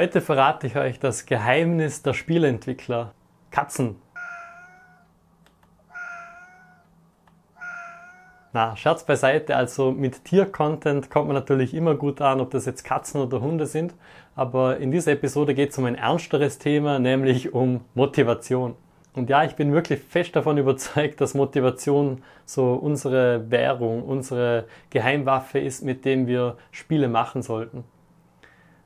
Heute verrate ich euch das Geheimnis der Spieleentwickler. Katzen. Na, Scherz beiseite, also mit Tier-Content kommt man natürlich immer gut an, ob das jetzt Katzen oder Hunde sind. Aber in dieser Episode geht es um ein ernsteres Thema, nämlich um Motivation. Und ja, ich bin wirklich fest davon überzeugt, dass Motivation so unsere Währung, unsere Geheimwaffe ist, mit dem wir Spiele machen sollten.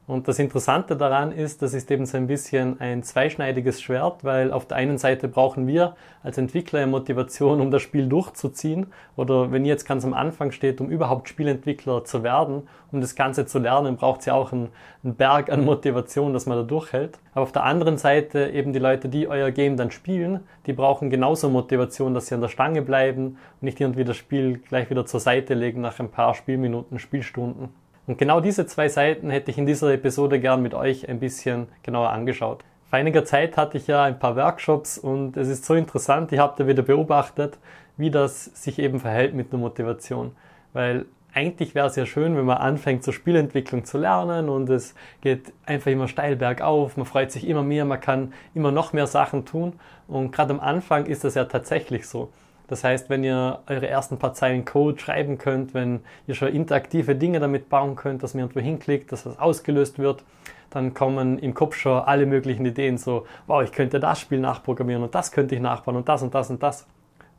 Und das Interessante daran ist, das ist eben so ein bisschen ein zweischneidiges Schwert, weil auf der einen Seite brauchen wir als Entwickler Motivation, um das Spiel durchzuziehen. Oder wenn ihr jetzt ganz am Anfang steht, um überhaupt Spielentwickler zu werden, um das Ganze zu lernen, braucht es ja auch einen, einen, Berg an Motivation, dass man da durchhält. Aber auf der anderen Seite eben die Leute, die euer Game dann spielen, die brauchen genauso Motivation, dass sie an der Stange bleiben und nicht irgendwie das Spiel gleich wieder zur Seite legen nach ein paar Spielminuten, Spielstunden. Und genau diese zwei Seiten hätte ich in dieser Episode gern mit euch ein bisschen genauer angeschaut. Vor einiger Zeit hatte ich ja ein paar Workshops und es ist so interessant, ich habe da wieder beobachtet, wie das sich eben verhält mit der Motivation. Weil eigentlich wäre es ja schön, wenn man anfängt zur Spielentwicklung zu lernen und es geht einfach immer steil bergauf, man freut sich immer mehr, man kann immer noch mehr Sachen tun und gerade am Anfang ist das ja tatsächlich so. Das heißt, wenn ihr eure ersten paar Zeilen Code schreiben könnt, wenn ihr schon interaktive Dinge damit bauen könnt, dass man irgendwo hinklickt, dass das ausgelöst wird, dann kommen im Kopf schon alle möglichen Ideen, so, wow, ich könnte das Spiel nachprogrammieren und das könnte ich nachbauen und das und das und das.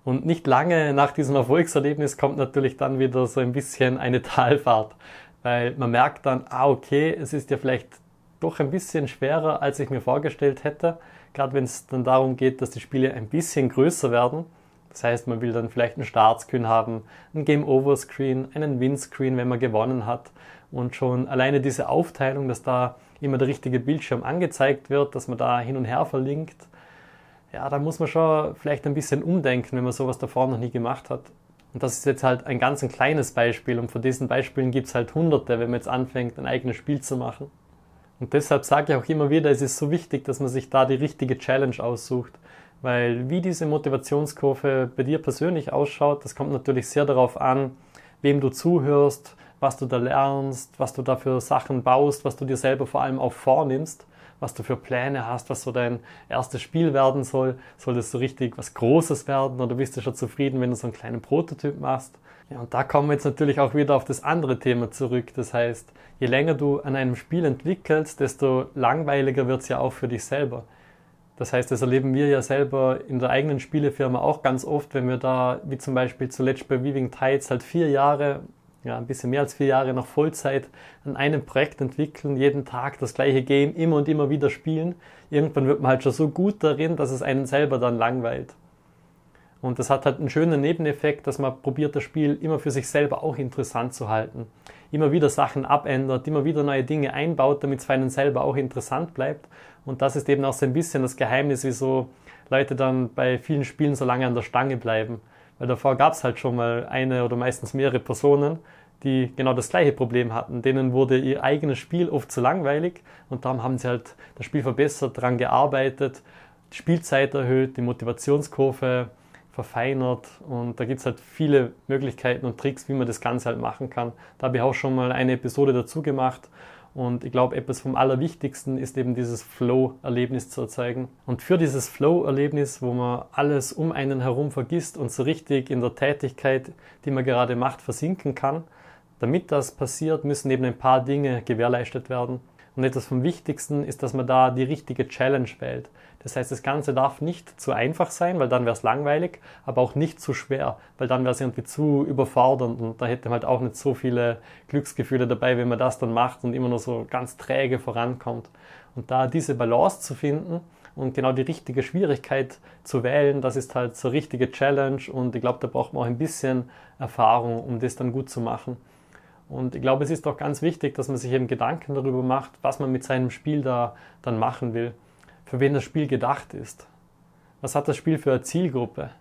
Und nicht lange nach diesem Erfolgserlebnis kommt natürlich dann wieder so ein bisschen eine Talfahrt, weil man merkt dann, ah, okay, es ist ja vielleicht doch ein bisschen schwerer, als ich mir vorgestellt hätte, gerade wenn es dann darum geht, dass die Spiele ein bisschen größer werden das heißt, man will dann vielleicht einen Startscreen haben, einen Game-Over-Screen, einen Win-Screen, wenn man gewonnen hat. Und schon alleine diese Aufteilung, dass da immer der richtige Bildschirm angezeigt wird, dass man da hin und her verlinkt, ja, da muss man schon vielleicht ein bisschen umdenken, wenn man sowas davor noch nie gemacht hat. Und das ist jetzt halt ein ganz ein kleines Beispiel und von diesen Beispielen gibt es halt hunderte, wenn man jetzt anfängt, ein eigenes Spiel zu machen. Und deshalb sage ich auch immer wieder, es ist so wichtig, dass man sich da die richtige Challenge aussucht. Weil wie diese Motivationskurve bei dir persönlich ausschaut, das kommt natürlich sehr darauf an, wem du zuhörst, was du da lernst, was du da für Sachen baust, was du dir selber vor allem auch vornimmst, was du für Pläne hast, was so dein erstes Spiel werden soll. Soll das so richtig was Großes werden oder bist du schon zufrieden, wenn du so einen kleinen Prototyp machst? Ja, und da kommen wir jetzt natürlich auch wieder auf das andere Thema zurück. Das heißt, je länger du an einem Spiel entwickelst, desto langweiliger wird es ja auch für dich selber. Das heißt, das erleben wir ja selber in der eigenen Spielefirma auch ganz oft, wenn wir da, wie zum Beispiel zuletzt bei Weaving Tides, halt vier Jahre, ja, ein bisschen mehr als vier Jahre nach Vollzeit an einem Projekt entwickeln, jeden Tag das gleiche Game immer und immer wieder spielen. Irgendwann wird man halt schon so gut darin, dass es einen selber dann langweilt. Und das hat halt einen schönen Nebeneffekt, dass man probiert, das Spiel immer für sich selber auch interessant zu halten. Immer wieder Sachen abändert, immer wieder neue Dinge einbaut, damit es für einen selber auch interessant bleibt. Und das ist eben auch so ein bisschen das Geheimnis, wieso Leute dann bei vielen Spielen so lange an der Stange bleiben. Weil davor gab es halt schon mal eine oder meistens mehrere Personen, die genau das gleiche Problem hatten. Denen wurde ihr eigenes Spiel oft zu langweilig und darum haben sie halt das Spiel verbessert, daran gearbeitet, die Spielzeit erhöht, die Motivationskurve verfeinert und da gibt es halt viele Möglichkeiten und Tricks, wie man das Ganze halt machen kann. Da habe ich auch schon mal eine Episode dazu gemacht und ich glaube, etwas vom Allerwichtigsten ist eben dieses Flow-Erlebnis zu erzeugen. Und für dieses Flow-Erlebnis, wo man alles um einen herum vergisst und so richtig in der Tätigkeit, die man gerade macht, versinken kann, damit das passiert, müssen eben ein paar Dinge gewährleistet werden. Und etwas vom Wichtigsten ist, dass man da die richtige Challenge wählt. Das heißt, das Ganze darf nicht zu einfach sein, weil dann wäre es langweilig, aber auch nicht zu schwer, weil dann wäre es irgendwie zu überfordernd und da hätte man halt auch nicht so viele Glücksgefühle dabei, wenn man das dann macht und immer nur so ganz träge vorankommt. Und da diese Balance zu finden und genau die richtige Schwierigkeit zu wählen, das ist halt so richtige Challenge und ich glaube, da braucht man auch ein bisschen Erfahrung, um das dann gut zu machen. Und ich glaube, es ist auch ganz wichtig, dass man sich eben Gedanken darüber macht, was man mit seinem Spiel da dann machen will. Für wen das Spiel gedacht ist. Was hat das Spiel für eine Zielgruppe?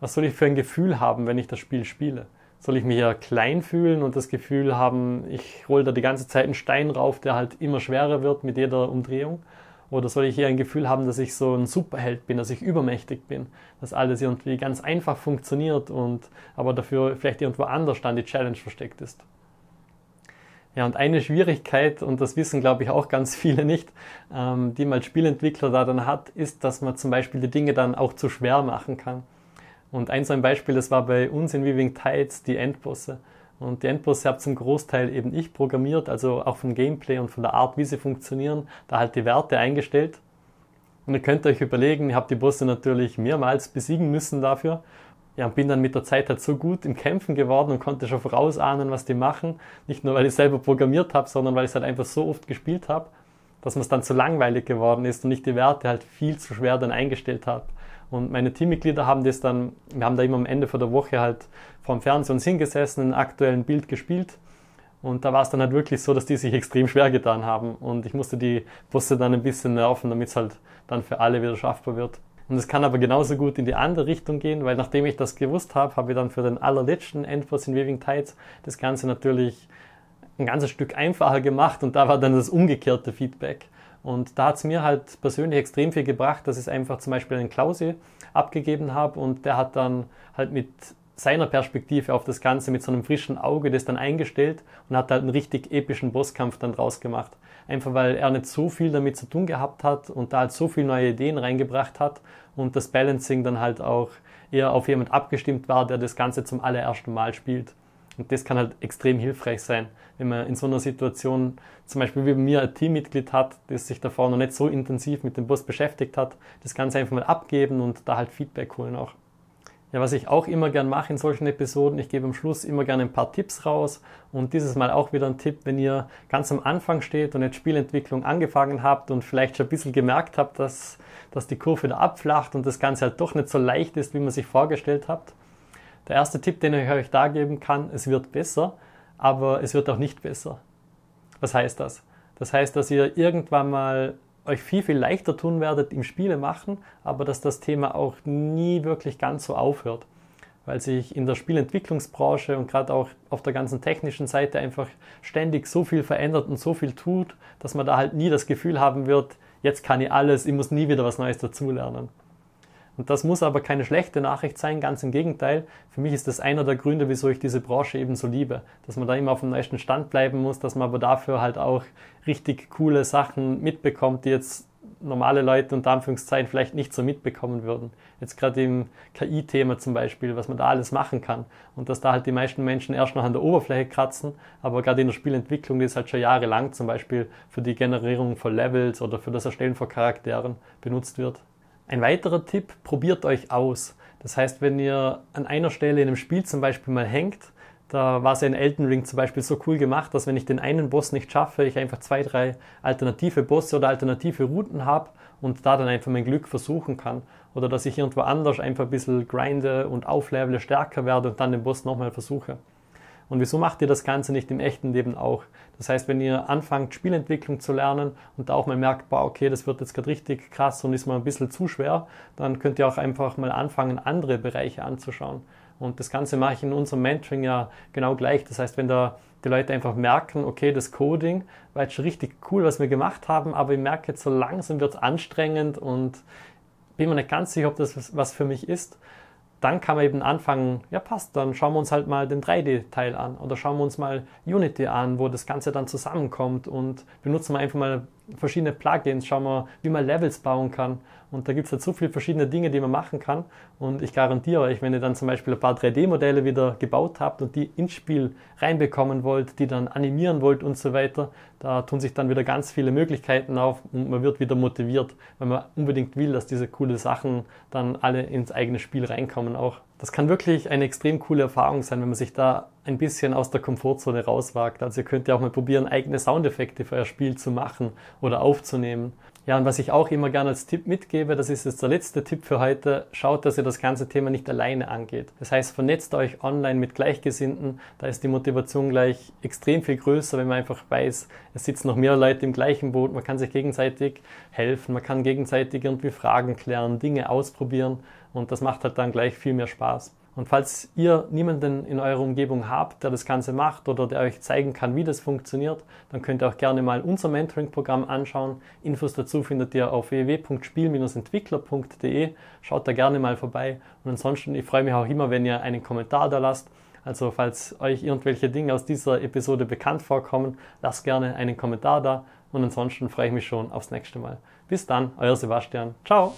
Was soll ich für ein Gefühl haben, wenn ich das Spiel spiele? Soll ich mich ja klein fühlen und das Gefühl haben, ich hole da die ganze Zeit einen Stein rauf, der halt immer schwerer wird mit jeder Umdrehung? Oder soll ich eher ein Gefühl haben, dass ich so ein Superheld bin, dass ich übermächtig bin, dass alles irgendwie ganz einfach funktioniert und aber dafür vielleicht irgendwo anders dann die Challenge versteckt ist? Ja, und eine Schwierigkeit, und das wissen glaube ich auch ganz viele nicht, ähm, die man als Spielentwickler da dann hat, ist, dass man zum Beispiel die Dinge dann auch zu schwer machen kann. Und ein so ein Beispiel, das war bei uns in Weaving Tides die Endbosse. Und die Endbosse habe zum Großteil eben ich programmiert, also auch vom Gameplay und von der Art, wie sie funktionieren, da halt die Werte eingestellt. Und ihr könnt euch überlegen, ihr habt die Bosse natürlich mehrmals besiegen müssen dafür ja, bin dann mit der Zeit halt so gut im Kämpfen geworden und konnte schon vorausahnen, was die machen. Nicht nur, weil ich selber programmiert habe, sondern weil ich es halt einfach so oft gespielt habe, dass mir es dann zu langweilig geworden ist und ich die Werte halt viel zu schwer dann eingestellt habe. Und meine Teammitglieder haben das dann, wir haben da immer am Ende von der Woche halt vorm Fernseher uns hingesessen, ein aktuellen Bild gespielt. Und da war es dann halt wirklich so, dass die sich extrem schwer getan haben. Und ich musste die Bosse dann ein bisschen nerven, damit es halt dann für alle wieder schaffbar wird. Und es kann aber genauso gut in die andere Richtung gehen, weil nachdem ich das gewusst habe, habe ich dann für den allerletzten Endboss in Weaving Tides das Ganze natürlich ein ganzes Stück einfacher gemacht und da war dann das umgekehrte Feedback. Und da hat es mir halt persönlich extrem viel gebracht, dass ich einfach zum Beispiel einen Klausi abgegeben habe und der hat dann halt mit seiner Perspektive auf das Ganze mit so einem frischen Auge das dann eingestellt und hat halt einen richtig epischen Bosskampf dann draus gemacht einfach weil er nicht so viel damit zu tun gehabt hat und da halt so viele neue Ideen reingebracht hat und das Balancing dann halt auch eher auf jemand abgestimmt war, der das Ganze zum allerersten Mal spielt. Und das kann halt extrem hilfreich sein, wenn man in so einer Situation zum Beispiel wie bei mir ein Teammitglied hat, das sich davor noch nicht so intensiv mit dem Bus beschäftigt hat, das Ganze einfach mal abgeben und da halt Feedback holen auch. Ja, was ich auch immer gern mache in solchen Episoden, ich gebe am Schluss immer gerne ein paar Tipps raus und dieses Mal auch wieder ein Tipp, wenn ihr ganz am Anfang steht und jetzt Spielentwicklung angefangen habt und vielleicht schon ein bisschen gemerkt habt, dass, dass die Kurve da abflacht und das Ganze halt doch nicht so leicht ist, wie man sich vorgestellt habt. Der erste Tipp, den ich euch da geben kann, es wird besser, aber es wird auch nicht besser. Was heißt das? Das heißt, dass ihr irgendwann mal euch viel, viel leichter tun werdet im Spiele machen, aber dass das Thema auch nie wirklich ganz so aufhört. Weil sich in der Spielentwicklungsbranche und gerade auch auf der ganzen technischen Seite einfach ständig so viel verändert und so viel tut, dass man da halt nie das Gefühl haben wird, jetzt kann ich alles, ich muss nie wieder was Neues dazulernen. Und das muss aber keine schlechte Nachricht sein, ganz im Gegenteil. Für mich ist das einer der Gründe, wieso ich diese Branche eben so liebe. Dass man da immer auf dem neuesten Stand bleiben muss, dass man aber dafür halt auch richtig coole Sachen mitbekommt, die jetzt normale Leute unter Anführungszeichen vielleicht nicht so mitbekommen würden. Jetzt gerade im KI-Thema zum Beispiel, was man da alles machen kann. Und dass da halt die meisten Menschen erst noch an der Oberfläche kratzen, aber gerade in der Spielentwicklung, die ist halt schon jahrelang zum Beispiel für die Generierung von Levels oder für das Erstellen von Charakteren benutzt wird. Ein weiterer Tipp, probiert euch aus. Das heißt, wenn ihr an einer Stelle in einem Spiel zum Beispiel mal hängt, da war es ja in Elden Ring zum Beispiel so cool gemacht, dass wenn ich den einen Boss nicht schaffe, ich einfach zwei, drei alternative Bosse oder alternative Routen habe und da dann einfach mein Glück versuchen kann. Oder dass ich irgendwo anders einfach ein bisschen grinde und auflevele, stärker werde und dann den Boss nochmal versuche. Und wieso macht ihr das Ganze nicht im echten Leben auch? Das heißt, wenn ihr anfangt, Spielentwicklung zu lernen und da auch mal merkt, boah, okay, das wird jetzt gerade richtig krass und ist mal ein bisschen zu schwer, dann könnt ihr auch einfach mal anfangen, andere Bereiche anzuschauen. Und das Ganze mache ich in unserem Mentoring ja genau gleich. Das heißt, wenn da die Leute einfach merken, okay, das Coding war jetzt schon richtig cool, was wir gemacht haben, aber ich merke jetzt so langsam wird es anstrengend und bin mir nicht ganz sicher, ob das was für mich ist, dann kann man eben anfangen, ja passt, dann schauen wir uns halt mal den 3D-Teil an oder schauen wir uns mal Unity an, wo das Ganze dann zusammenkommt und benutzen wir einfach mal verschiedene Plugins, schauen wir, wie man Levels bauen kann. Und da gibt es halt so viele verschiedene Dinge, die man machen kann. Und ich garantiere euch, wenn ihr dann zum Beispiel ein paar 3D-Modelle wieder gebaut habt und die ins Spiel reinbekommen wollt, die dann animieren wollt und so weiter, da tun sich dann wieder ganz viele Möglichkeiten auf und man wird wieder motiviert, weil man unbedingt will, dass diese coole Sachen dann alle ins eigene Spiel reinkommen auch. Das kann wirklich eine extrem coole Erfahrung sein, wenn man sich da ein bisschen aus der Komfortzone rauswagt. Also ihr könnt ja auch mal probieren, eigene Soundeffekte für euer Spiel zu machen oder aufzunehmen. Ja, und was ich auch immer gerne als Tipp mitgebe, das ist jetzt der letzte Tipp für heute, schaut, dass ihr das ganze Thema nicht alleine angeht. Das heißt, vernetzt euch online mit Gleichgesinnten, da ist die Motivation gleich extrem viel größer, wenn man einfach weiß, es sitzen noch mehr Leute im gleichen Boot, man kann sich gegenseitig helfen, man kann gegenseitig irgendwie Fragen klären, Dinge ausprobieren und das macht halt dann gleich viel mehr Spaß. Und falls ihr niemanden in eurer Umgebung habt, der das Ganze macht oder der euch zeigen kann, wie das funktioniert, dann könnt ihr auch gerne mal unser Mentoring-Programm anschauen. Infos dazu findet ihr auf www.spiel-entwickler.de. Schaut da gerne mal vorbei. Und ansonsten, ich freue mich auch immer, wenn ihr einen Kommentar da lasst Also falls euch irgendwelche Dinge aus dieser Episode bekannt vorkommen, lasst gerne einen Kommentar da und ansonsten freue ich mich schon aufs nächste Mal. Bis dann, euer Sebastian. Ciao!